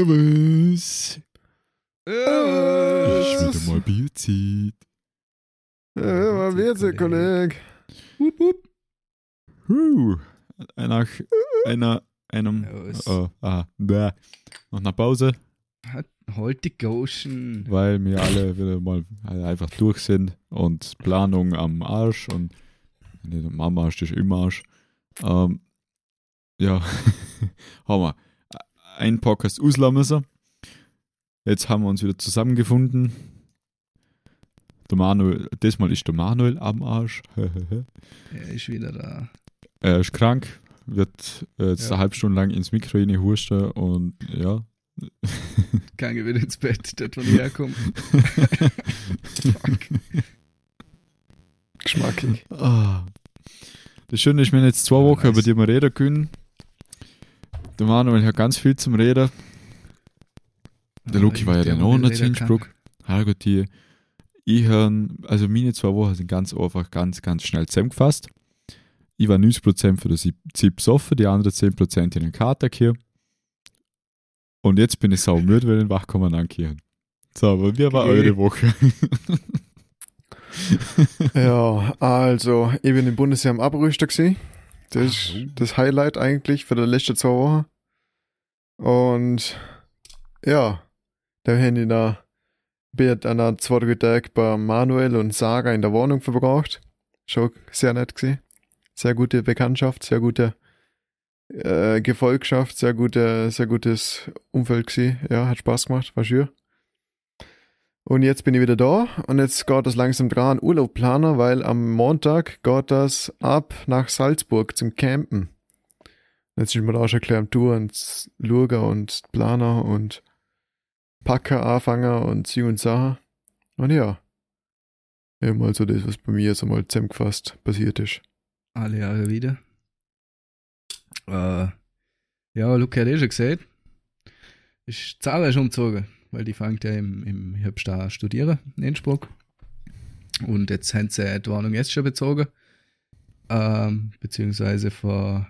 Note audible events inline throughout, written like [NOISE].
Was? Ja, Ist wieder mal Bierzeit. Ja, mal Bierzeit, Kollege. Wupp, wupp. Huh. Nach einer, einem, oh, ah, bäh. Nach einer Pause, Hat halt die Gauschen. weil wir alle wieder mal einfach durch sind und Planung am Arsch und nicht am Arsch, ist im Arsch. Ähm, ja, [LAUGHS] haben wir einen Podcast auslassen müssen. Jetzt haben wir uns wieder zusammengefunden. Der Manuel, diesmal ist der Manuel am Arsch. [LAUGHS] Er ist wieder da. er ist krank, wird äh, jetzt Ja. eine halbe Stunde lang ins Mikro husten und ja. [LAUGHS] Kann ich wieder ins Bett, dort wo ich herkomme. [LAUGHS] Geschmackig. Ah. Das Schöne ist, wir haben jetzt zwei Wochen, nice. über die wir reden können. Der Manuel hat ganz viel zum Reden. Der Luki war ja dann auch noch zu Innsbruck. Herrgott, die, ich hören, also meine zwei Wochen sind ganz einfach ganz, ganz schnell zusammengefasst. Ich war 90% für das ZIP besoffen, die anderen 10% in den Kater hier. Und jetzt bin ich sau müde, weil ich wach kommen ankehren. So, aber wie war Okay. eure Woche? [LAUGHS] Ja, also, ich bin im Bundesheer am Abrüster gewesen. Das ist das Highlight eigentlich für die letzten zwei Wochen. Und ja, da haben ich da bin an der zweiten Tag bei Manuel und Sarah in der Wohnung verbracht. Schon sehr nett gewesen. Sehr gute Bekanntschaft, sehr gute äh, Gefolgschaft, sehr gute, sehr gutes Umfeld gewesen. Ja, hat Spaß gemacht, war schön. Und jetzt bin ich wieder da und jetzt geht das langsam dran Urlaub planen, weil am Montag geht das ab nach Salzburg zum Campen. Jetzt sind wir da auch schon gleich am Tour und schauen und planen und packen, anfangen und sie und Sachen. Und ja, ja mal so das, was bei mir so mal zusammengefasst passiert ist. Alle Jahre wieder. Äh, ja, Luke hat eh schon gesagt. Ist Zara ist umgezogen, weil die fängt ja im, im Herbst an studieren in Innsbruck. Und jetzt haben sie die Wohnung jetzt schon bezogen. Ähm, beziehungsweise vor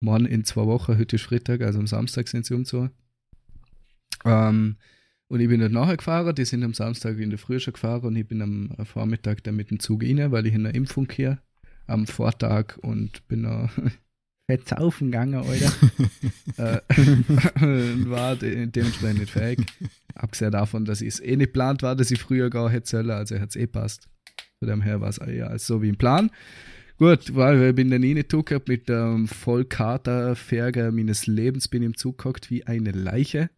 morgen in zwei Wochen, heute ist Freitag, also am Samstag sind sie umgezogen. Ähm, und ich bin dort nachher gefahren, die sind am Samstag in der Früh schon gefahren und ich bin am Vormittag dann mit dem Zug rein, weil ich in der Impfung hier am Vortag und bin noch [LAUGHS] fett saufen gegangen, Alter. [LAUGHS] äh, [LAUGHS] war de dementsprechend nicht fähig. Abgesehen davon, dass es eh nicht geplant war, dass ich früher gar hätte sollen, also hat es eh passt. Von dem her war es eher als so wie im Plan. Gut, weil ich bin dann rein gehabt mit dem Vollkater-Ferger meines Lebens, bin im Zug gehockt wie eine Leiche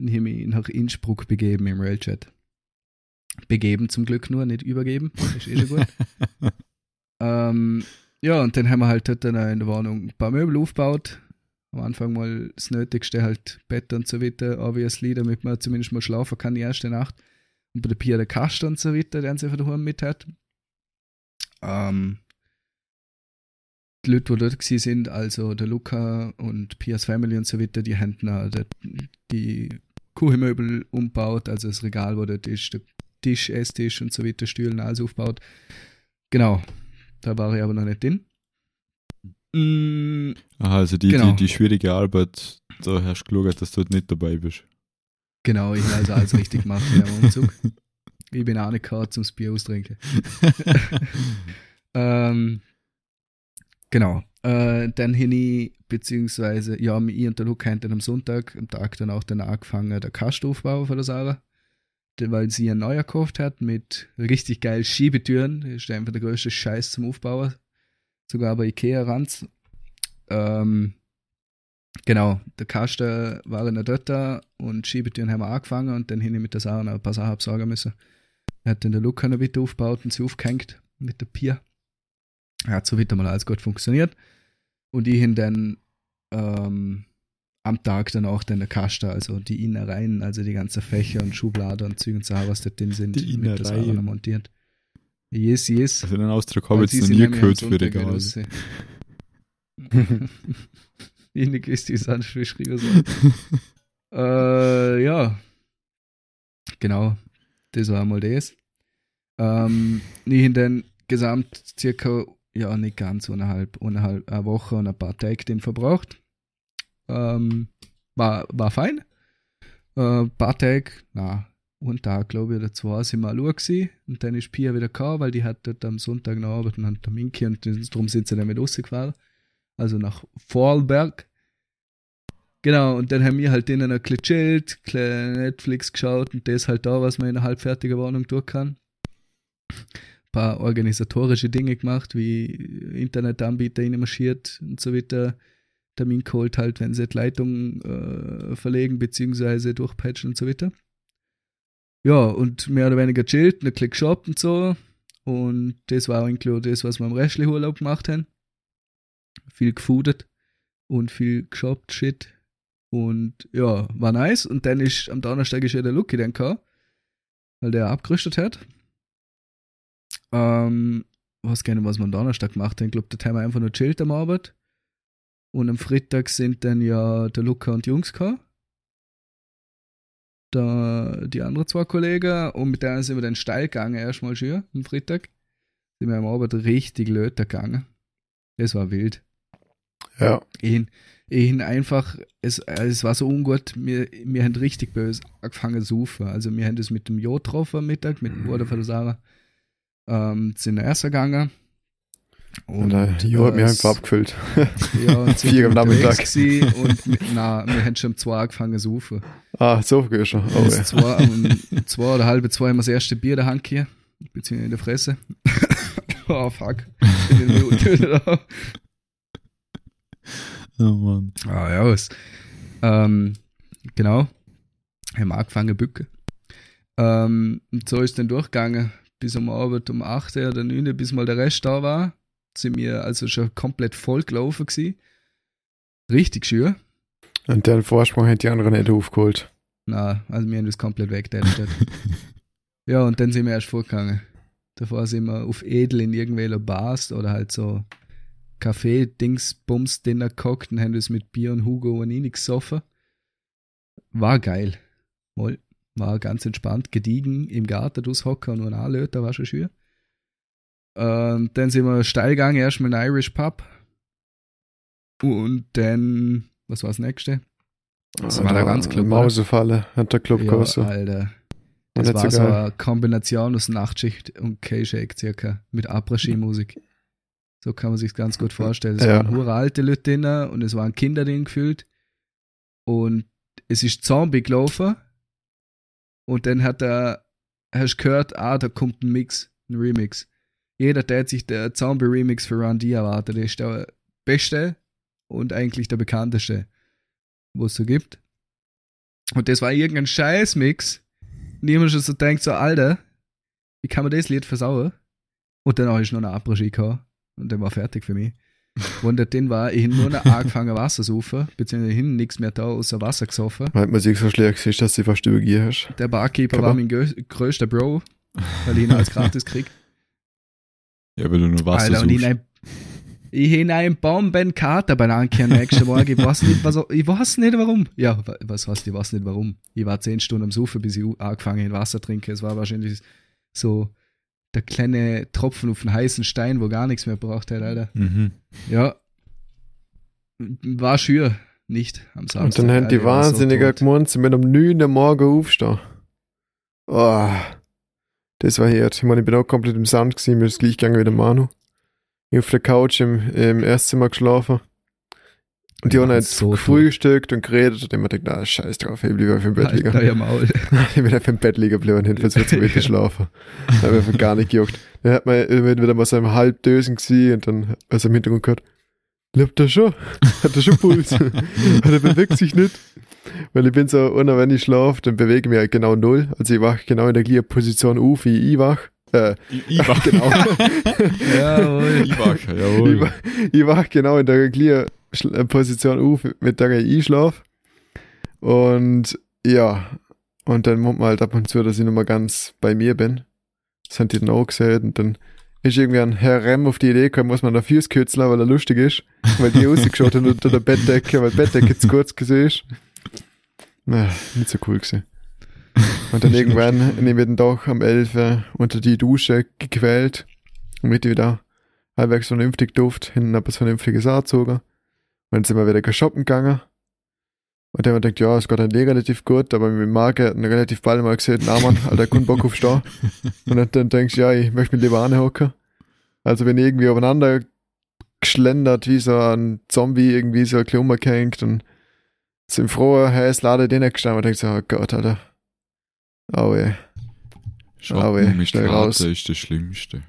und habe mich nach Innsbruck begeben im Railjet. Begeben zum Glück nur, nicht übergeben. Ist eh schon gut. [LAUGHS] ähm, ja, und dann haben wir halt dort dann in der Wohnung ein paar Möbel aufgebaut. Am Anfang mal das Nötigste, halt Bett und so weiter, obviously, damit man zumindest mal schlafen kann die erste Nacht. Und bei der Pia der Kasten und so weiter, den sie von daheim mit hat. Ähm, die Leute, die dort sind, also der Luca und Pias Family und so weiter, die haben noch die, Küchenmöbel umgebaut, also das Regal, wo dort ist, der Tisch, Esstisch und so weiter, Stühlen, alles aufgebaut. Genau, da war ich aber noch nicht drin. Mm, Aha, also die, Genau. die, die schwierige Arbeit, da hast du geschaut, dass du dort nicht dabei bist. genau, ich habe also alles richtig gemacht in dem Umzug. Ich bin auch nicht gehabt zum Bier austrinken. [LAUGHS] ähm, genau. Äh, dann hin ich, beziehungsweise, ja, ich und der Luke haben dann am Sonntag, am Tag dann auch dann angefangen, der Kastaufbau von der Sarah. Der- Weil sie einen neuer gekauft hat mit richtig geil Schiebetüren. Das ist einfach der größte Scheiß zum Aufbauen. Sogar bei Ikea Ranz. Ähm, genau, der Kasten war noch dort und Schiebetüren haben wir angefangen und dann hin mit der Sarah noch ein paar Sachen absagen müssen. Er hat dann der Luke noch wieder aufgebaut und sie aufgehängt mit der Pier. Hat so wieder mal alles gut funktioniert. Und ich hin dann ähm, am Tag dann auch dann der Kasten, also die Innereien, also die ganzen Fächer und Schubladen und Züge und Sachen, was dort drin sind, Die mit der Sarah Innereien. noch montiert. Yes, yes. Also den Ausdruck habe ich jetzt noch nie gehört für Sonntag Regal. wieder raus. Ich nicht gewusst, wie es anders beschrieben soll. äh, ja. Genau. Das war einmal das. Ähm, ich in den gesamt circa, ja, nicht ganz, eineinhalb, eineinhalb eine Woche und ein paar Tage den verbraucht. Ähm, war, war fein. Äh, paar Tage, na, einen Tag, glaube ich, oder zwei sind wir allein gewesen. Und dann ist Pia wieder gekommen, weil die hat dort am Sonntag noch Arbeit und hat Termin und darum sind sie dann mit rausgefahren. Also nach Vorarlberg. Genau, und dann haben wir halt denen ein bisschen gechillt, Netflix geschaut und das halt da, was man in einer halbfertigen Wohnung tun kann. Ein paar organisatorische Dinge gemacht, wie Internetanbieter marschiert und so weiter. Termin geholt halt, wenn sie die Leitung äh, verlegen, beziehungsweise durchpatchen und so weiter. Ja, und mehr oder weniger chillt, ein bisschen geshoppt und so. Und das war eigentlich das, was wir im restlichen Urlaub gemacht haben. Viel gefoodet und viel geshoppt, shit. Und ja, war nice. Und dann ist am Donnerstag ist ja der Lucky dann gekommen, weil der abgerüstet hat. Ähm, was gerne, was man am Donnerstag gemacht hat. Ich glaube, da haben wir einfach nur chillt am Abend. Und am Freitag sind dann ja der Luca und die Jungs gekommen. Da, die anderen zwei Kollegen und mit denen sind wir dann steil gegangen, erstmal schon am Freitag. Sind wir am Abend richtig löter gegangen. Das war wild. Ja. Ich, ich einfach, es, es war so ungut, wir, wir haben richtig böse angefangen zu suchen. Also wir haben das mit dem Jo getroffen am Mittag, mit dem Bruder von der Sarah. Ähm, sind erst gegangen und äh, Jo hat mir einfach abgefüllt. [LAUGHS] Ja, und [LAUGHS] Vier am Nachmittag. Und [LAUGHS] wir, na, wir haben schon um zwei angefangen zu saufen. Ah, so geht schon. Oh, ja. zwei, um zwei oder halbe zwei haben wir das erste Bier der Hand hier. Beziehungsweise in der Fresse. oh, fuck. Ich bin in Oh Mann. Ah, ja, was. Ähm, genau. Haben wir angefangen zu bücken. Ähm, und so ist dann durchgegangen bis um Abend um 8 oder 9 bis mal der Rest da war sind wir also schon komplett voll gelaufen gewesen. Richtig schön. Und den Vorsprung hat die anderen nicht aufgeholt. Na, also wir haben das komplett weggetestet. [LAUGHS] ja, und dann sind wir erst vorgegangen. Davor sind wir auf Edel in irgendwelchen Bars oder halt so Kaffee, Dings, Bums, Dinner gekocht und haben das mit Bier und Hugo und ich gesoffen. War geil. War ganz entspannt, gediegen im Garten durchhocken und anlöten, war schon schön. Ähm, dann sind wir steil gegangen, erstmal in den Irish Pub. Und dann, was war das nächste? Das ah, war der ganz Club. Mausefalle hat der Club ja. Alter. Das war so, so eine Kombination aus Nachtschicht und K-Shake circa. Mit Après-Ski-Musik. So kann man sich ganz gut vorstellen. Es ja. waren hure alte Leute drin und es waren Kinder drin gefühlt. Und es ist Zombie gelaufen. Und dann hat er, hast gehört, ah, da kommt ein Mix, ein Remix jeder, der sich der Zombie-Remix für Run D erwartet, ist der beste und eigentlich der bekannteste, wo es so gibt. Und das war irgendein Scheiß-Mix. Niemand schon so denkt, so, Alter, wie kann man das Lied versauen? Und dann habe ich noch eine Après-Ski gehabt. Und dann war fertig für mich. [LAUGHS] Und der war, ich nur noch angefangen Wasser saufen, beziehungsweise hin nichts mehr da außer Wasser gesoffen. Weil man sich so schlecht ist, dass du fast übergehen hast. Der Barkeeper Papa. war mein größter Bro, weil ich ihn als [LAUGHS] gratis krieg. Ja, wenn du nur Wasser Alter, suchst. Und ich habe einen Bombenkater bei Ankehr nächsten Morgen. Ich weiß nicht, was, ich weiß nicht warum. Ja, was heißt, ich weiß nicht warum. Ich war zehn Stunden am Suchen, bis ich angefangen habe, Wasser zu trinken. Es war wahrscheinlich so der kleine Tropfen auf den heißen Stein, wo gar nichts mehr braucht hat, Alter. Mhm. Ja. War schür, nicht am Samstag. Und dann haben die Wahnsinniger so gemeint, sie mit um 9 Uhr morgen aufstehen. Oh. Das war hart. Ich meine, ich bin auch komplett im Sand gewesen, mir ist gleich gegangen wie der Manu. Ich auf der Couch im, im Erstzimmer geschlafen. Und die ja, haben jetzt so gefrühstückt und geredet und immer gedacht, na, scheiß drauf, ich bleibe [LAUGHS] auf dem Bett liegen. [LAUGHS] Ja, Maul. ich bin einfach im Bett liegen geblieben, hinten zu weiter schlafen. Da habe ich einfach gar nicht gejuckt. Dann hat man wieder mal so im Halbdösen gesehen und dann, also im Hintergrund gehört, lebt er schon? Hat er schon Puls? [LAUGHS] er bewegt sich nicht. Weil ich bin so, und wenn ich schlafe, dann bewege ich mich halt genau null. Also ich wach genau in der gleichen Position auf, wie ich wach. Äh, ich wach. [LAUGHS] genau. [LAUGHS] jawohl. Ich wach, jawohl. Ich, wach, ich wach genau in der gleichen äh, Position auf, mit der ich schlafe. Und ja, und dann muss man halt ab und zu, dass ich nochmal ganz bei mir bin. Das haben die dann auch gesehen und dann ist irgendwie ein Herr Rem auf die Idee gekommen, muss man da Füße kürzeln, weil er lustig ist, weil die [LAUGHS] rausgeschaut haben unter der Bettdecke, weil die Bettdecke zu kurz gesehen ist. Na, nicht so cool gewesen. Und dann [LAUGHS] irgendwann nehme ich den doch am 11 unter die Dusche gequält, damit ich wieder halbwegs vernünftig duft, hinten etwas Vernünftiges angezogen. Und dann sind wir wieder shoppen gegangen. Und der hat mir gedacht, ja, es geht eigentlich relativ gut, aber mit Marke hat relativ bald mal gesagt, na Mann, Alter, kein Bock auf Stau. Und dann, dann denkst du, ja, ich möchte mich lieber anhocken. Also wenn ich irgendwie aufeinander geschlendert, wie so ein Zombie irgendwie so ein Klummer gehängt und sind froh, hey, es lade den nicht gestanden und denkst so, oh Gott, Alter. Oh ey. Schocken weh, mit schnell raus. ist das Schlimmste.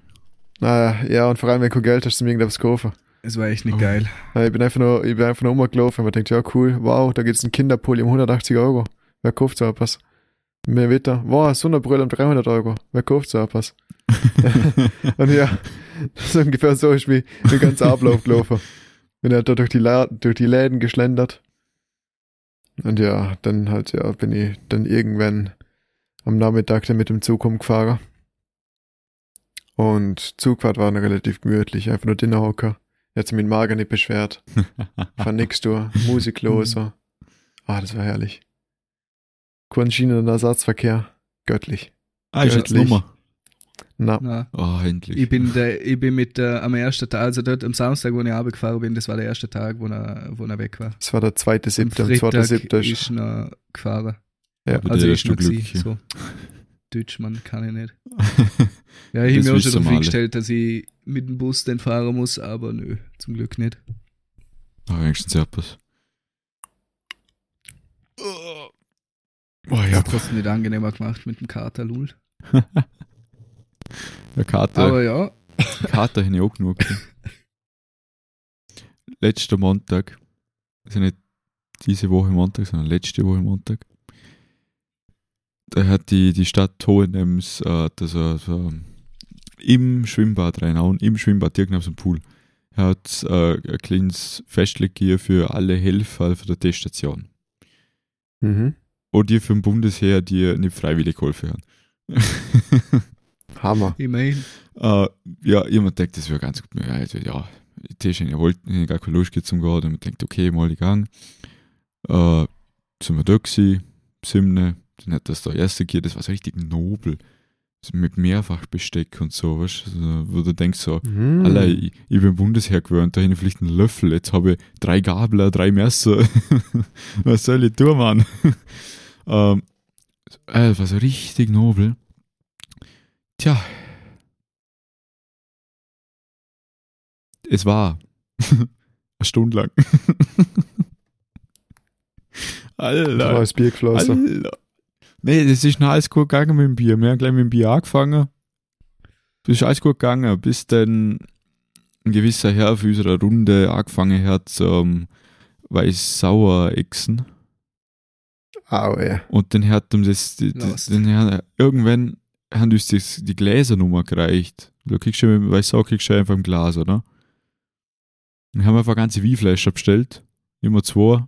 Naja, ja, und vor allem, wenn du kein Geld hast, zum irgendwas kaufen. Es war echt nicht Oh. geil. Ja, Ich bin einfach nur, ich bin einfach nur rumgelaufen und man denkt, ja cool, wow, da gibt's einen Kinderpulli um 180 Euro. Wer kauft so etwas? Mehr weiter, wow, Sonderbrille um 300 Euro. Wer kauft so etwas? [LAUGHS] [LAUGHS] und ja, so ungefähr so ist wie der ganze Ablauf gelaufen. [LAUGHS] Bin halt da durch die, La durch die Läden geschlendert. Und ja, dann halt, ja, bin ich dann irgendwann am Nachmittag dann mit dem Zug umgefahren. Und Zugfahrt war noch relativ gemütlich, einfach nur Dinnerhocker. Jetzt mit Magen nicht beschwert. [LAUGHS] Von nix durch, Musik los. so. Ah, das war herrlich. Kein Schienen- und Ersatzverkehr. Göttlich. ah, jetzt Göttlich. Nummer. Na, Na, Oh, endlich. ich bin, der, ich bin mit der, am ersten Tag, also dort am Samstag, wo ich runtergefahren bin, das war der erste Tag, wo er, wo er weg war. das war der zweite siebte. Am zweiten siebte ist ist. er gefahren. Ja. Bei Also du noch Glück. gewesen, so. Deutschmann kann ich nicht. [LAUGHS] Ja, Das ich habe mir auch schon darauf eingestellt, dass ich mit dem Bus den fahren muss, aber nö, zum Glück nicht. Ah, wenigstens etwas. Oh, Das ja, hat es nicht angenehmer gemacht mit dem Kater Lul. [LAUGHS] der Kater, Aber ja, Kater habe ich auch genug. Letzter Montag, also nicht diese Woche Montag, sondern letzte Woche Montag, da hat die, die Stadt Hohenems äh, da so, so im Schwimmbad reinhauen, im Schwimmbad, direkt neben dem Pool. Er hat äh, ein kleines Festleg hier für alle Helfer von der Teststation. Mhm. Und die vom Bundesheer, die nicht freiwillig geholfen haben. [LAUGHS] Hammer. immerhin. Äh, ja, jemand denkt, das wäre ganz gut. Ja, also, ja ihr wollt ich hab gar keine Lust zum Gehen. Und man denkt, okay, mal gegangen. Äh, sind wir da gewesen, Simne, dann hat das der erste gegeben, das war so richtig nobel. Mit Mehrfachbesteck und so, weißt also, wo du denkst so, Mhm. Alter, ich, ich bin Bundesheer gewöhnt, da habe ich vielleicht einen Löffel, jetzt habe ich drei Gabler, drei Messer. [LAUGHS] Was soll ich tun, Mann? [LAUGHS] ähm, äh, das war so richtig nobel. Tja. Es war [LAUGHS] eine Stunde lang. [LAUGHS] Alter. Neues Bier geflossen. Alter. Nee, das ist noch alles gut gegangen mit dem Bier. Wir haben gleich mit dem Bier angefangen. Das ist alles gut gegangen, bis dann ein gewisser Herr für unsere Runde angefangen hat zum Weiß-Sauer-Echsen. Au, ey. Und dann hat ihm das, Lost. dann hat, irgendwann haben uns das, die Gläsernummer gereicht. Du kriegst schon mit dem Weiß-Sauer kriegst du einfach im Glas, oder? Dann haben wir einfach ganze Weinflaschen bestellt. Immer zwei.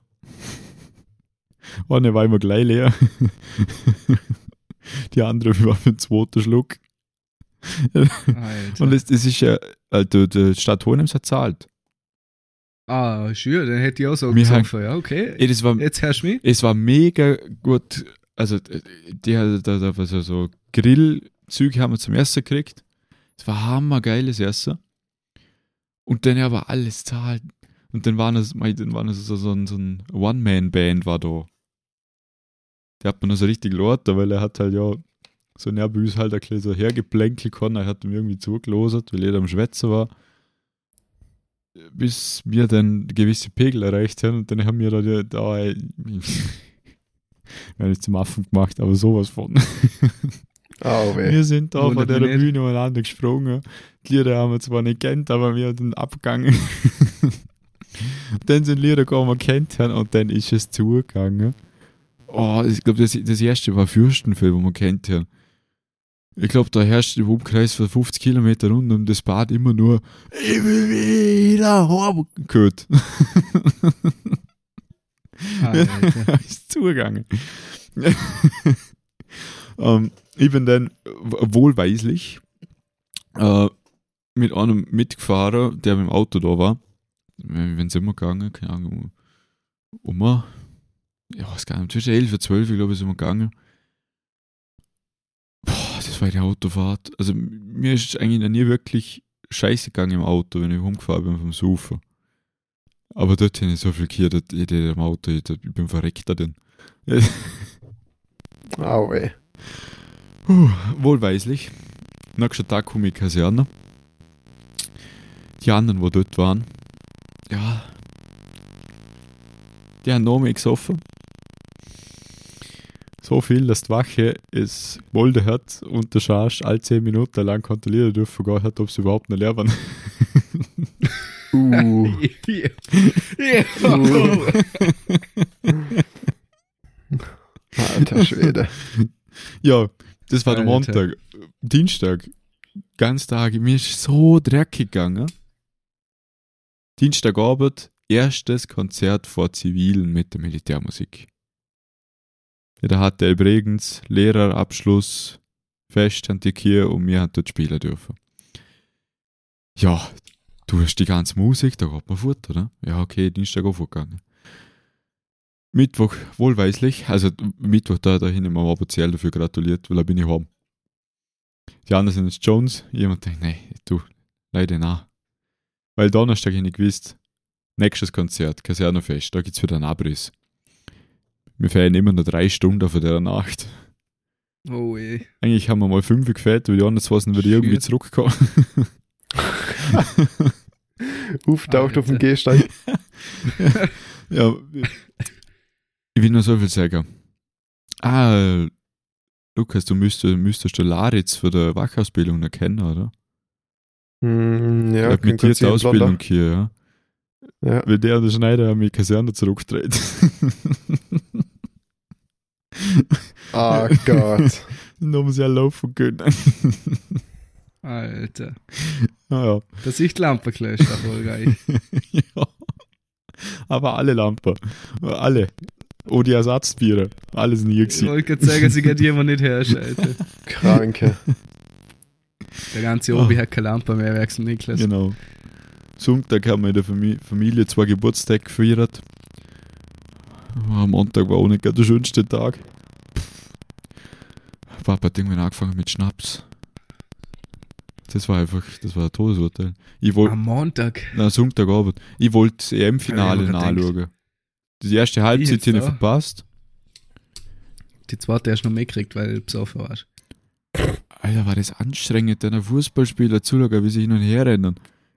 [LAUGHS] Eine war immer gleich leer. [LAUGHS] Die andere war für den zweiten Schluck. Alter. Und das, das ist ja, also die Stadt Hohenems hat zahlt. ah, schön, dann hätte ich auch so gesoffen, ja, okay. Ey, das war, Jetzt hörst du mich? es war mega gut. Also, die hat da, da so, so Grillzüge haben wir zum Essen gekriegt. Es war hammergeiles Essen. Und dann aber alles zahlt. Und dann waren es, so, so ein, so ein One-Man-Band war da. Der hat man noch so richtig laut, weil er hat halt ja so nervös halt ein bisschen so hergeplänkelt können. Er hat ihm irgendwie zugelosert, weil jeder am Schwätzen war. Bis wir dann gewisse Pegel erreicht haben und dann haben wir da, da ey, [LAUGHS] wir haben nicht zum Affen gemacht, aber sowas von. [LAUGHS] Ey. Wir sind da von der. Bühne umeinander gesprungen. Die Lieder haben wir zwar nicht kennt, aber wir sind abgegangen. [LAUGHS] dann sind Lieder gekommen, wir kennt haben und dann ist es zugegangen. Oh, ich glaube, das, das erste war Fürstenfeld, wo wir kennt haben. Ich glaube, da herrscht im Umkreis von 50 Kilometer rund um das Bad immer nur Ich will wieder heim gehört. [LAUGHS] [LAUGHS] Ist zugegangen. ähm, ich bin dann wohlweislich äh, mit einem mitgefahren, der mit dem Auto da war. Wenn sind wir gegangen? Keine Ahnung. Um ja, es gar nicht, zwischen 11 und 12, glaube ich, sind wir gegangen. Boah, das war die Autofahrt. Also, mir ist eigentlich noch nie wirklich scheiße gegangen im Auto, wenn ich rumgefahren bin vom Sofa. Aber dort habe ich so viel gehört, ich im Auto, ich, ich bin verreckt da denn. Au, ey. Puh, wohlweislich. Nächsten Tag komme ich in die Kaserne. Die anderen, die dort waren, ja, die haben noch mehr gesoffen. So viel, dass die Wache es wollte hat und der Charge all 10 Minuten lang kontrollieren dürfen gar hat, ob sie überhaupt noch leer waren. Uh. ja. [LAUGHS] ja. Alter Schwede. ja, das war der. Montag. Dienstag, ganz Tag, mir ist so dreckig gegangen. Dienstagabend, erstes Konzert vor Zivilen mit der Militärmusik. Ja, da hat der Bregenz Lehrerabschluss fest an die Kirche und wir haben dort spielen dürfen. Ja, du hast die ganze Musik, da geht man fort, oder? Ja, okay, Dienstag auch gegangen. Mittwoch, wohlweislich, also Mittwoch, da, da hin wir offiziell dafür gratuliert, weil da bin ich heim. Die anderen sind jetzt Jones. Jemand denkt, nee, du, leider nach. Weil Donnerstag ich nicht gewusst, nächstes Konzert, Kasernenfest, da gibt's wieder einen Abriss. Wir feiern immer noch drei Stunden von der Nacht. Oh je. Eigentlich haben wir mal fünf gefällt, weil die anderen zwei sind wieder irgendwie zurückgekommen. [LAUGHS] Auftaucht auf dem. Gehsteig. [LAUGHS] ja, ich will nur so viel sagen. Ah, Lukas, du müsstest, müsstest den Laritz für die Wachausbildung noch kennen, oder? Hm, ja, ich hab mit dir die Ausbildung hier, ja. Ja. Weil der und der Schneider mich Kaserne zurückgedreht. Ah Gott. Dann haben sie ja laufen können. [LAUGHS] Alter. ah, Das ist die Lampe gelöscht, erfolgreich. [LAUGHS] ja. ja. Aber alle Lampen. Alle. Oh, die Ersatzbiere. Alles nie Ich gewesen. wollte gerade sagen, sie geht jemand nicht herschalten. [LAUGHS] Kranke. Der ganze Obi hat keine Lampe mehr, wechseln Niklas. Genau. Sonntag haben wir in der Fami- Familie zwei Geburtstage gefeiert. Am Montag war auch nicht gerade der schönste Tag. Papa hat irgendwann angefangen mit Schnaps. Das war einfach, das war ein Todesurteil. Ich wollte, Am Montag. na, Sonntagabend, ich wollte das EM-Finale Ja, ich nachschauen. Die erste Halbzeit ich da? verpasst. Die zweite hast du noch mitgekriegt, weil du besoffen warst. Alter, war das anstrengend, den Fußballspieler zuschauen, wie sie hin und her rennen.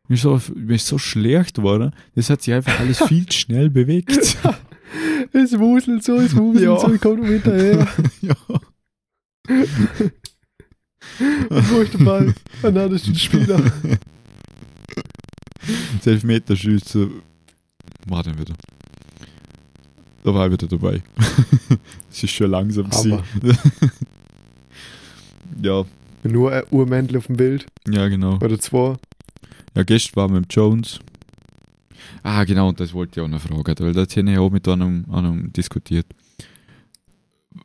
Mir ist so, mir ist so schlecht geworden. Das hat sich einfach alles viel zu schnell bewegt. [LAUGHS] Es wuselt so, es wuselt Ja. so, ich komm noch hinterher. [LAUGHS] ja. Wo ist der Ball? Ah, nein, das ist ein Spieler. [LAUGHS] Das Elfmeterschüsse war wieder. Da war ich wieder dabei. [LAUGHS] Es ist schon langsam [LAUGHS] ja, Nur ein Urmäntel auf dem Bild. ja, genau. Oder zwei. Ja, gestern war mit dem Jones. Ah, genau, und das wollte ich auch noch fragen, weil das habe ich auch mit einem, einem diskutiert.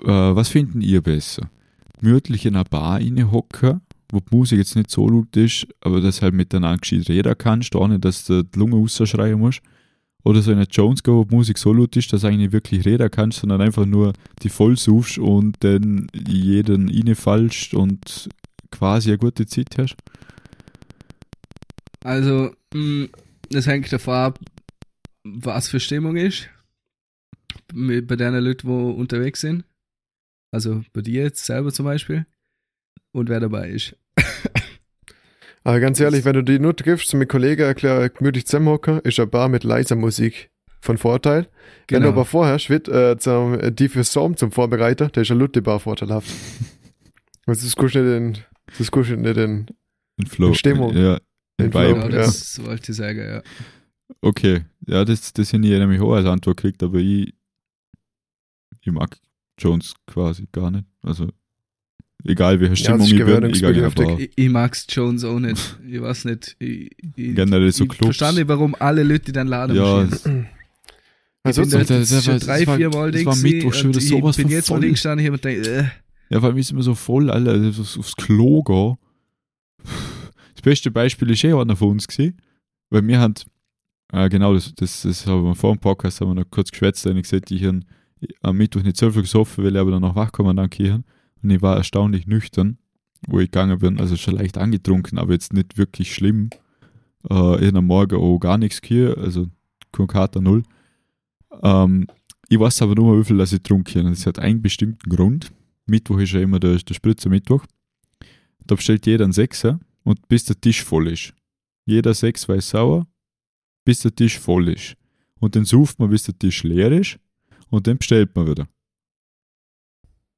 Äh, was finden ihr besser? Gemütlich in einer Bar hocken, wo die Musik jetzt nicht so laut ist, aber das halt miteinander gescheit reden kannst, ohne dass du die Lunge rausschreien musst? Oder so in eine Jones go, wo die Musik so laut ist, dass du eigentlich wirklich reden kannst, sondern einfach nur die voll suchst und dann jeden reinfallst und quasi eine gute Zeit hast? Also, mh, das hängt davon ab, was für Stimmung ist. Bei den Leuten, die unterwegs sind. Also bei dir jetzt selber zum Beispiel. Und wer dabei ist. [LAUGHS] Aber ganz ehrlich, wenn du die nur triffst, so mit Kollegen erklär, gemütlich zusammenhocken, ist eine Bar mit leiser Musik von Vorteil. Wenn du aber vorher schwit, äh, zum, äh, die für Storm zum Vorbereiter, der ist eine Lutte Bar vorteilhaft. [LAUGHS] Das kannst du nicht in, das kannst du nicht in, In Flow. In Stimmung. Ja, in In Vibe. Flow. ja, das wollte ich sagen, ja. Okay, ja, das, das habe ich nämlich auch als Antwort gekriegt, aber ich, ich mag Jones quasi gar nicht. Also, egal welche Ja, Stimmung das ist ich bin, ich gehe in eine gewöhnungsbedürftig. Bar. Ich, ich mag's Jones auch nicht. Ich weiß nicht. Ich, ich, Generell so ich Clubs. verstehe nicht, warum alle Leute dann laden Ja, also ich bin das- da das- jetzt das schon war- drei, das war- vier Mal das war Mittwoch schon wieder und sowas Ich bin von jetzt mal voll. links gestanden und denke, äh, Ja, vor allem ist immer so voll, Alter, also aufs, aufs Klo gehen. Das beste Beispiel ist eh einer von uns gewesen, weil wir haben, äh, genau, das, das, das haben wir vor dem Podcast haben wir noch kurz geschwätzt, und ich gesagt, ich habe am Mittwoch nicht so viel gesoffen, weil ich aber dann noch wachkommen dann gehen. Und ich war erstaunlich nüchtern, wo ich gegangen bin, also schon leicht angetrunken, aber jetzt nicht wirklich schlimm. Äh, hab am Morgen auch gar nichts hier, also kein Kater null. Ähm, ich weiß aber nur, wie viel dass ich habe. Das hat einen bestimmten Grund. Mittwoch ist ja immer der, der Spritzer Mittwoch. Da bestellt jeder einen Sechser und bis der Tisch voll ist. Jeder Sechs weiß sauer, bis der Tisch voll ist. Und dann sucht man, bis der Tisch leer ist und dann bestellt man wieder.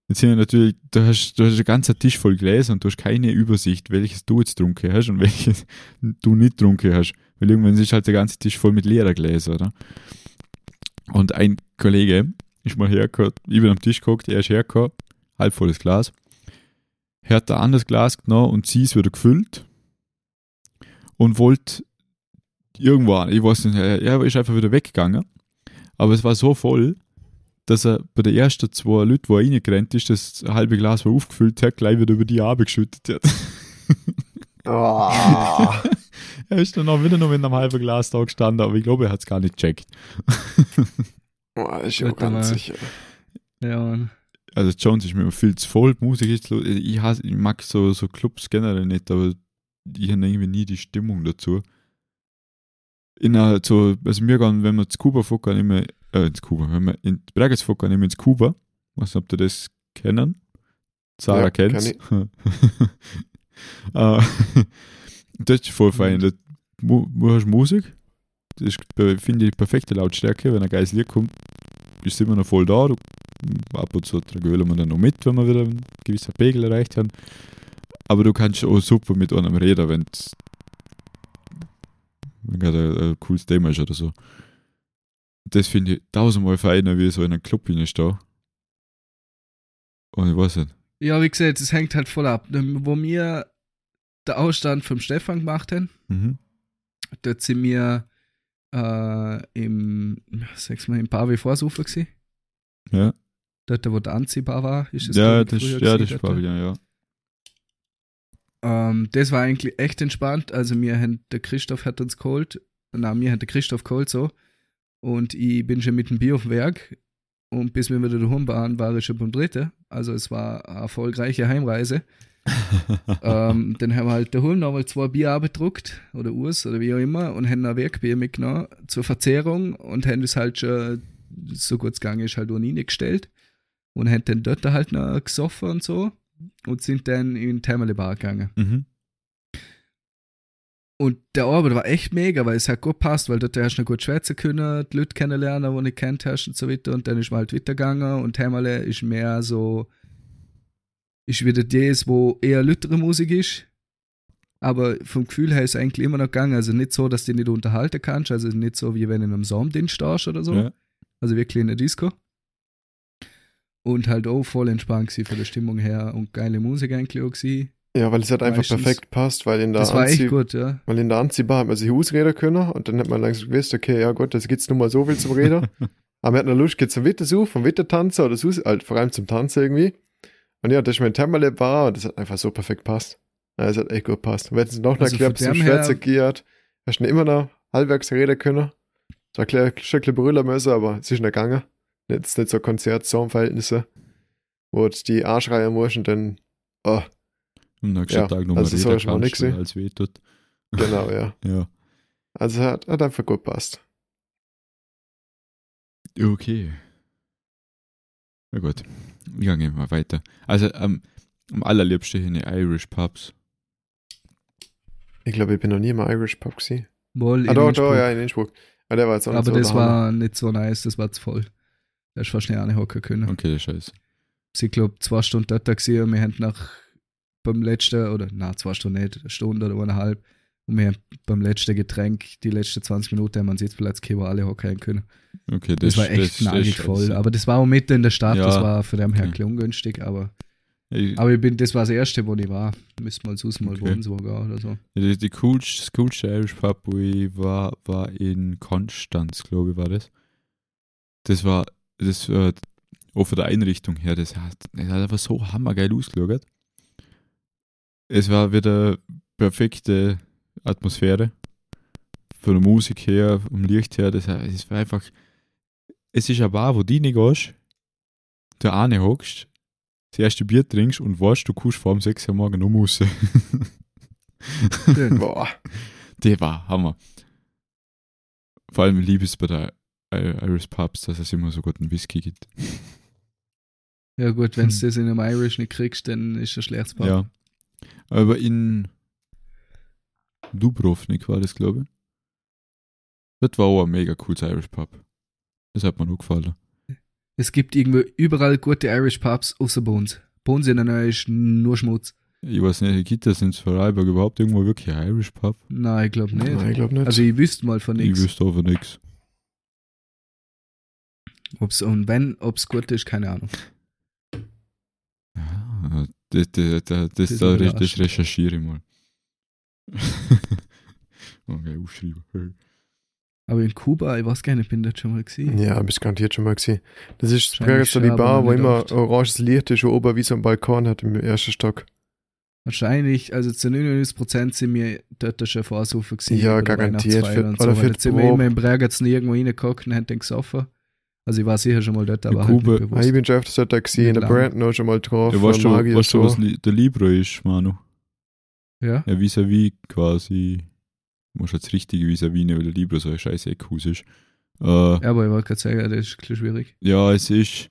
Jetzt sind ja natürlich, du hast, du hast einen ganzen Tisch voll Gläser und du hast keine Übersicht, welches du jetzt getrunken hast und welches [LAUGHS] du nicht getrunken hast. Weil irgendwann ist halt der ganze Tisch voll mit leeren Gläsern, oder? Und ein Kollege ist mal hergekommen, ich bin am Tisch geguckt, er ist hergekommen, halb volles Glas. Er hat ein anderes Glas genommen und sie ist wieder gefüllt und wollte irgendwo, ich weiß nicht, er ist einfach wieder weggegangen. Aber es war so voll, dass er bei den ersten zwei Leuten, wo er reingerannt ist, das halbe Glas war aufgefüllt hat, gleich wieder über die Arme geschüttet hat. [LAUGHS] Oh. er ist dann auch wieder noch mit einem halben Glas da gestanden, aber ich glaube, er hat es gar nicht gecheckt. [LAUGHS] oh, ist ja ganz sicher. Ja, Mann. Also Jones ist mir immer viel zu voll, die Musik ist, ich, hasse, ich mag so, so Clubs generell nicht, aber ich habe irgendwie nie die Stimmung dazu. In einer, so, also wir gehen, wenn wir zu Kuba fahren, immer, äh, ins Kuba, wenn wir in fahren, immer ins Kuba. nicht, ob ihr das kennen. Sarah Ja, kennt's. kenn Äh, [LAUGHS] [LAUGHS] das ist voll fein. Da, mu, du hast Musik, das ist, finde ich, die perfekte Lautstärke. Wenn ein geiles Lied kommt, ist es immer noch voll da. Du, ab und zu gewöhnen wir dann noch mit, wenn wir wieder einen gewissen Pegel erreicht haben. Aber du kannst auch super mit einem reden, wenn es gerade ein, ein cooles Thema ist oder so. Das finde ich tausendmal feiner, wie so in einem Club da. Und ich weiß nicht. Ja, wie gesagt, es hängt halt voll ab. Wo wir der Ausstand vom Stefan gemacht haben, Mhm. dort sind wir äh, im, sag's mal, im wie Vorsufer gewesen. Ja, Dort, wo der Anziehbar war, ist es ja, ich, das, ja, gewesen das ist. Pavillon, ja. Ähm, das war eigentlich echt entspannt. Also haben, der Christoph hat uns geholt. Nein, mir hat der Christoph geholt so. Und ich bin schon mit dem Bier auf dem Werk. Und bis wir wieder daheim waren, war ich schon beim dritten. Also es war eine erfolgreiche Heimreise. [LAUGHS] ähm, dann haben wir halt daheim nochmal zwei Bier abgedruckt oder Urs oder wie auch immer und haben ein Werkbier mitgenommen zur Verzehrung und haben das halt schon, so gut es gegangen ist, halt auch reingestellt und haben dann dort halt noch gesoffen und so und sind dann in Thermale Bar gegangen. mhm. Und der Abend war echt mega, weil es hat gut passt, weil dort hast du noch gut schwätzen können, die Leute kennenlernen, die nicht kennt hast und so weiter. Und dann ist man halt weitergegangen und Hämmerle ist mehr so, ist wieder das, wo eher lütere Musik ist. Aber vom Gefühl her ist es eigentlich immer noch gegangen. Also nicht so, dass du dich nicht unterhalten kannst, also nicht so, wie wenn du in einem Saumdienst stehst oder so. Ja. Also wirklich in der Disco. Und halt auch voll entspannt von der Stimmung her und geile Musik eigentlich auch gewesen. Ja, weil es halt einfach Meistens. perfekt passt, weil in der Das war echt gut, ja. Weil in der Anziehbar hat man sich ausreden können und dann hat man langsam gewusst, okay, ja gut, jetzt gibt's nur mal so viel zum Reden. [LAUGHS] Aber man hat noch Lust, geht zum Wittersuch, vom Wittertanzen oder so, halt vor allem zum Tanzen irgendwie. Und ja, das ist mein Thermalab war und das hat einfach so perfekt passt. Ja, das hat echt gut passt. Und wenn es noch Also erklärt, zum Schwärze geht, hast du immer noch halbwegs reden können. So ein Stückchen brüllen müssen, aber es ist nicht gegangen. Jetzt nicht so Konzert-Song-Verhältnisse, wo du die Arschreihe musst und dann, oh, Am nächsten Ja, Tag nochmal also so reden kannst, nix, weil als weh tut. [LAUGHS] genau, ja. Ja. Also hat, hat einfach gut passt. Okay. Na gut. Wir gehen mal weiter. Also am, am allerliebsten hier in die Irish Pubs. Ich glaube, ich bin noch nie im Irish Pub gewesen. Wohl Ah, in doch, Innsbruck. doch, ja, in Innsbruck. Ah, der war jetzt auch nicht Aber so das war nicht so nice, das war zu voll. Da ist fast nicht hocken können. Okay, der Scheiß. Sie glaube zwei Stunden dort gesehen und wir haben nach beim letzten, oder na zwei Stunden nicht, eine Stunde oder eineinhalb, und wir haben beim letzten Getränk, die letzten 20 Minuten haben wir einen Sitzplatz gehabt, wo alle hocken können. Okay, Das, das, war echt das voll. scheiße. Aber das war auch mitten in der Stadt, Ja, das war für den her okay. ungünstig, aber, Ich- aber ich bin, das war das erste, wo ich war. Müssen wir uns mal Okay. wohnen sogar oder so. Die, die coolste, das coolste Irish Pub, wo ich war, war in Konstanz, glaube ich, war das. Das war, das war auch von der Einrichtung her, das hat, das hat einfach so hammergeil ausgeschaut. Es war wieder perfekte Atmosphäre. Von der Musik her, vom Licht her, das, es war einfach, es ist eine Bar, wo du reingehst, der eine hockst, das erste Bier trinkst und weißt, du kannst vor um 6 Uhr morgen um raus. Boah. [LAUGHS] Der war Hammer. Vor allem liebe ich es bei der Irish Pubs, dass es immer so guten Whisky gibt. Ja, gut, wenn du Hm. das in einem Irish nicht kriegst, dann ist das schlechtes Pub. Ja. Aber in Dubrovnik war das, glaube ich. Das war auch ein mega cooles Irish Pub. Das hat mir auch gefallen. Es gibt irgendwo überall gute Irish Pubs, außer bei uns. Bei uns in der Nähe ist nur Schmutz. Ich weiß nicht, gibt es in Vorarlberg überhaupt irgendwo wirklich ein Irish Pub? Nein, ich glaube nicht. Nein, ich glaube nicht. Also ich wüsste mal von Ich nichts. wüsste aber nichts. Ob's und wenn, ob's gut ist, keine Ahnung. Ja, das, das, das, das, Das da, das recherchiere ich mal. okay, aufschreiben. Aber in Kuba, ich weiß gar nicht, bin dort schon mal gesehen. Ja, bist garantiert schon mal gesehen. Das ist Wahrscheinlich Prager die Bar, wo immer oft. oranges Licht ist, und oben wie so ein Balkon hat im ersten Stock. Wahrscheinlich, also zu 99% sind wir dort schon vorsaufen gewesen. Ja, garantiert. Für- oder so, für jetzt sind wir immer im Bregenz irgendwo reingeguckt und haben dann gesoffen. Also ich war sicher schon mal dort, aber In halt Kuba- nicht Ah, ich bin schon öfters dort gesehen, der. Brandon auch schon mal drauf. Ja, weißt du, weißt du was so. li- der Libro ist, Manu? ja? Ja, vis-à-vis quasi. Du musst jetzt richtige vis-à-vis nehmen, weil der Libro so ein scheiß Eckhaus ist. Äh, ja, aber ich wollte gerade sagen, das ist ein bisschen schwierig. ja, es ist.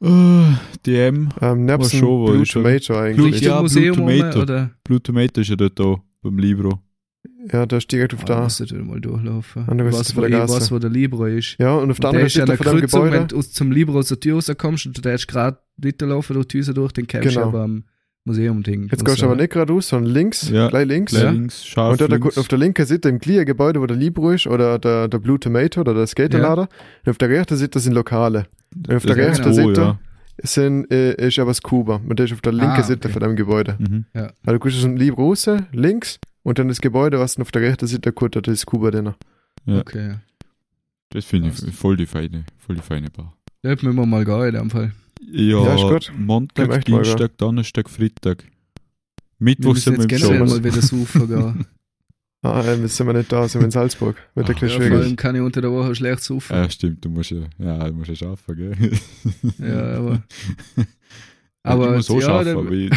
Äh, DM. Ähm, war Blue schon. Tomato eigentlich. Richtung ja, Blue Tomato. oder? Blue Tomato ist ja dort da beim Libro. Ja, da ist direkt auf Ah, da. musst du mal durchlaufen. An der Ich Seite weiß, von wo, der ich Gasse. weiß, wo der Libro ist. Ja, und auf der Und der anderen ja Seite der von dem Kreuzung, wenn Gebäude. du aus- zum Libro aus der Tür rauskommst und du darfst gerade weiterlaufen durch die Häuser durch, dann kommst du Genau. aber am Museum-Ding. Jetzt gehst du aber nicht geradeaus, sondern links, Ja, gleich links. Gleich Ja. links, scharf Und dort links. auf der linken Seite im gleichen Gebäude, wo der Libro ist, oder der, der Blue Tomato oder der Skaterlader. Und auf der rechten Seite sind Lokale. Und auf der Das- rechten oh, Seite ja. sind, äh, ist aber das Kuba. Und der ist auf der linken Ah, Seite okay. von dem Gebäude. Mhm. Also du gehst aus dem Libro raus, links, und dann das Gebäude, was auf der rechten Seite kommt, das ist Kuba drin. Ja. Okay, ja. Das finde ich voll die feine, voll die feine Bar. Da hätten wir mal gehen in dem Fall. Ja, Ja, ist gut. Wir Montag, echt mal, Dienstag, Donnerstag, Freitag. Mittwoch müssen sind wir jetzt im generell Show. mal wieder saufen gehen. [LAUGHS] Ah, äh, jetzt sind wir nicht da, sind wir in Salzburg. Wird ein bisschen ja, vor schwierig. allem kann ich unter der Woche schlecht saufen. Ja, stimmt, du musst ja, ja, du musst ja schaffen, gell? Ja, aber. [LAUGHS] Aber ich muss so ja, schaffen, dann- aber ich,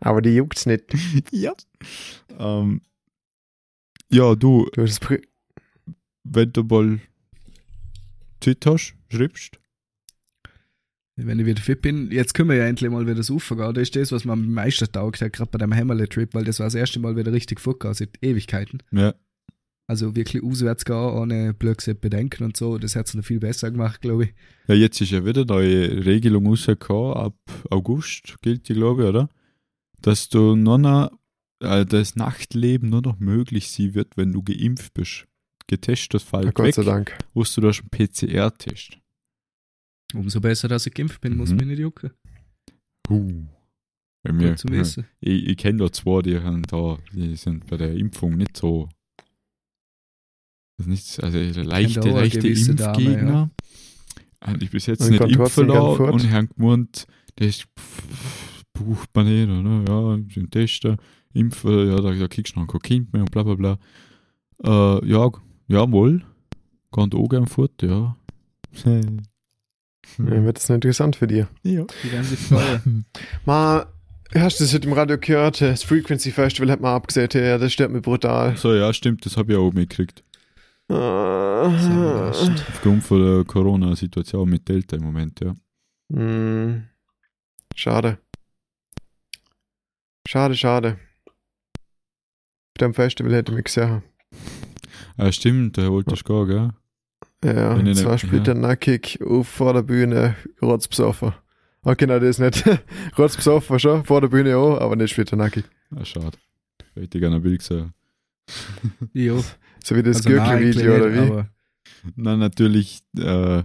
Aber die juckt's nicht. [LAUGHS] ja. Ähm, ja, du, Du hast wenn du mal Zeit hast, schreibst. Wenn ich wieder fit bin, jetzt können wir ja endlich mal wieder saufen gehen. Das ist das, was mir am meisten taugt hat, gerade bei dem Hammerle-Trip, weil das war das erste Mal wieder richtig vorgegangen seit Ewigkeiten. Ja, Also wirklich auswärts gehen, ohne blödsinn Bedenken und so. Das hat es noch viel besser gemacht, glaube ich. ja, jetzt ist ja wieder eine neue Regelung rausgekommen, ab August gilt die, glaube ich, oder? Dass du nur noch, äh, das Nachtleben nur noch möglich sein wird, wenn du geimpft bist. Getestet Ah, fällt Gott weg, sei Dank. musst du da schon PCR-Test. Umso besser, dass ich geimpft bin, muss Mhm. mich nicht jucken. Uh. Bei mir, Gut zu wissen. ich, ich kenne da zwei, die, haben da, die sind bei der Impfung nicht so. Das ist nicht, also leichte, leichte gewisse Dame, Impfgegner. Habe ich bis jetzt Und nicht impfen lassen fort. und ich habe gemeint, das bucht man nicht, oder? Ja, sind Tester, Impfen, ja, da, da kriegst du noch kein Kind mehr und bla bla bla. Äh, ja, jawohl. Kann auch gern fort, ja. Ja, wird das noch interessant für dich. ja. Die werden sich freuen. [LAUGHS] Ma, hast du das heute im Radio gehört? Das Frequency Festival hat man abgesehen. Ja, das stört mich brutal. So, ja, stimmt, das habe ich auch mitgekriegt. Ah. Aufgrund von der Corona-Situation mit Delta im Moment, ja. Hm. Schade. Schade, schade. Auf dem Festival hätte ich mich gesehen. Ah, stimmt, da wolltest du gehen, gell? Ja, Wenn ich zwar spielt er nackig auf vor der Bühne rotzbesoffen. Okay, nein, das ist nicht. [LAUGHS] rotzbesoffen schon, vor der Bühne auch, aber nicht spielt er nackig. Ah, schade. Hätte ich gerne ein Bild gesehen. [LAUGHS] Jo. So wie das Also nein, Gürtel-Video oder wie? Na, natürlich äh,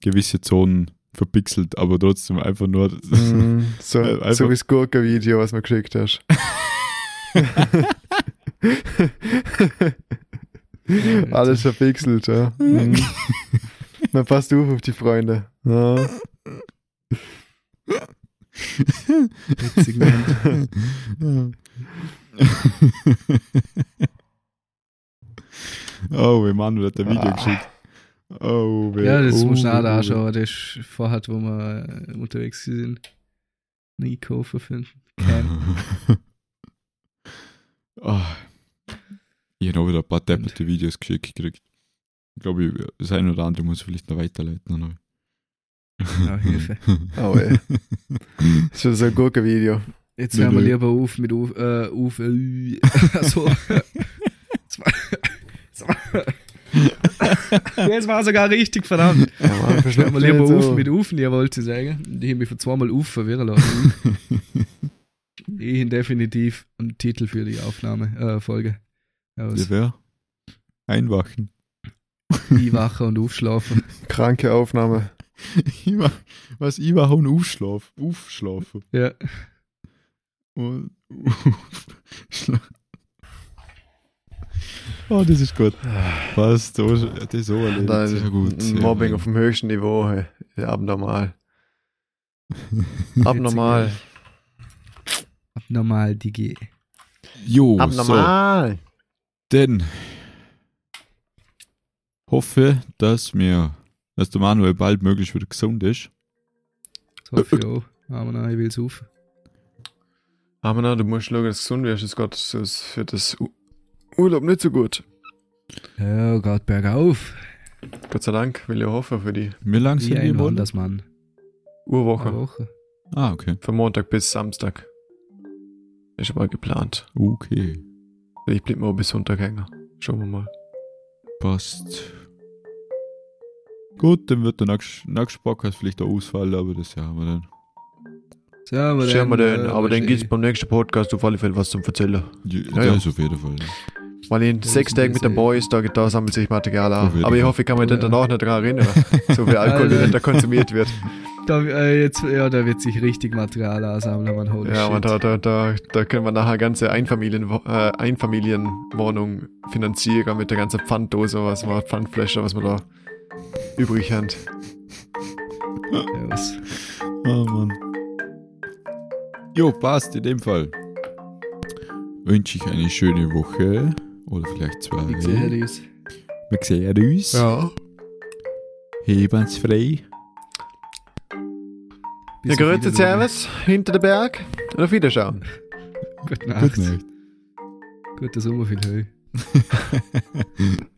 gewisse Zonen verpixelt, aber trotzdem einfach nur. Mm, so, [LAUGHS] Äh, einfach- so wie das Gurke-Video, was mir geschickt hast. [LAUGHS] [LAUGHS] Alles verpixelt, ja. Mm. Man passt auf auf die Freunde. Ja. Witzig, Mann. oh, wie Manuel hat ein Video Ah. geschickt. Oh, Ja, das oh, muss man auch anschauen. Das ist vorher, wo wir äh, unterwegs sind. Nie kaufen für Can. Ah. Ich habe auch wieder ein paar depperte Videos geschickt gekriegt. Ich glaube, ich- das eine oder andere muss ich vielleicht noch weiterleiten. Ja, Hilfe. [LAUGHS] Oh, ey. Das ist so ein gutes Video. Jetzt hören wir nö. lieber auf mit auf, äh, auf, äh, [LAUGHS] so. [LAUGHS] [LAUGHS] Das war- sogar richtig, verdammt. Ja, Mann, verschluckt wir lieber so. auf mit Ufen, ihr wollt ich sagen. Die haben mich von zweimal auf verwirren lassen. [LAUGHS] Ich definitiv einen Titel für die Aufnahme, äh, Folge. Ja, Aus wer? Einwachen. Einwachen und Aufschlafen. [LAUGHS] Kranke Aufnahme. Iwa- Was? Einwachen und aufschlafen. Aufschlafen. Ja. Und Schla- Oh, das ist gut. Passt. So, das ist so erledigt. Da Sehr gut. Mobbing gut. auf dem höchsten Niveau. Hey. Ja, abnormal. [LAUGHS] Abnormal. Abnormal, Digi. Jo, Abnormal. so. Denn hoffe, dass mir, dass der Manuel bald möglichst wieder gesund ist. So hoffe ich auch. Aber nein, ich will es auf. Aber na, du musst schauen, dass du gesund wirst. Es geht das ist für das U Urlaub nicht so gut. Ja, geht bergauf. Gott sei Dank, will ich hoffen für die Wie lang sind die im Urlaub? Wandersmann. Urwoche. Woche. Ah, okay. Von Montag bis Samstag. Ist aber geplant. Okay. Ich bleib mal bis Sonntag hängen. Schauen wir mal. Passt. Gut, dann wird der nächste, nächste Podcast vielleicht auch ausfallen, aber das haben wir dann. Schauen wir dann, den. äh, Aber dann was gibt's ich- beim nächsten Podcast auf alle Fälle was zum Erzählen. Ja, ja. das auf jeden Fall. Weil in Das sechs ist Tagen mit den. Boys, da, da sammelt sich Material an. Aber ich hoffe, ich kann mich dann danach nicht daran erinnern. So viel Alkohol, wie Alter. da konsumiert wird. [LAUGHS] Da, äh, jetzt, ja, da wird sich richtig Material ansammeln, man holy Ja, shit. aber da, da, da, da können wir nachher eine ganze Einfamilien, äh, Einfamilienwohnung finanzieren mit der ganzen Pfanddose, was wir, Pfandflasche, was wir da übrig haben. Ja, was- Oh Mann. Jo, passt in dem Fall. Wünsche ich eine schöne Woche. Oder vielleicht zwei. Wie sehen uns? Wir sehen uns. Ja. Hebens frei. Bis Ja, Wiedersehen. Servus, hinter der Berg und auf Wiederschauen. Gute Gute Nacht. Nacht. Gute Sommer, viel Höhe. [LAUGHS]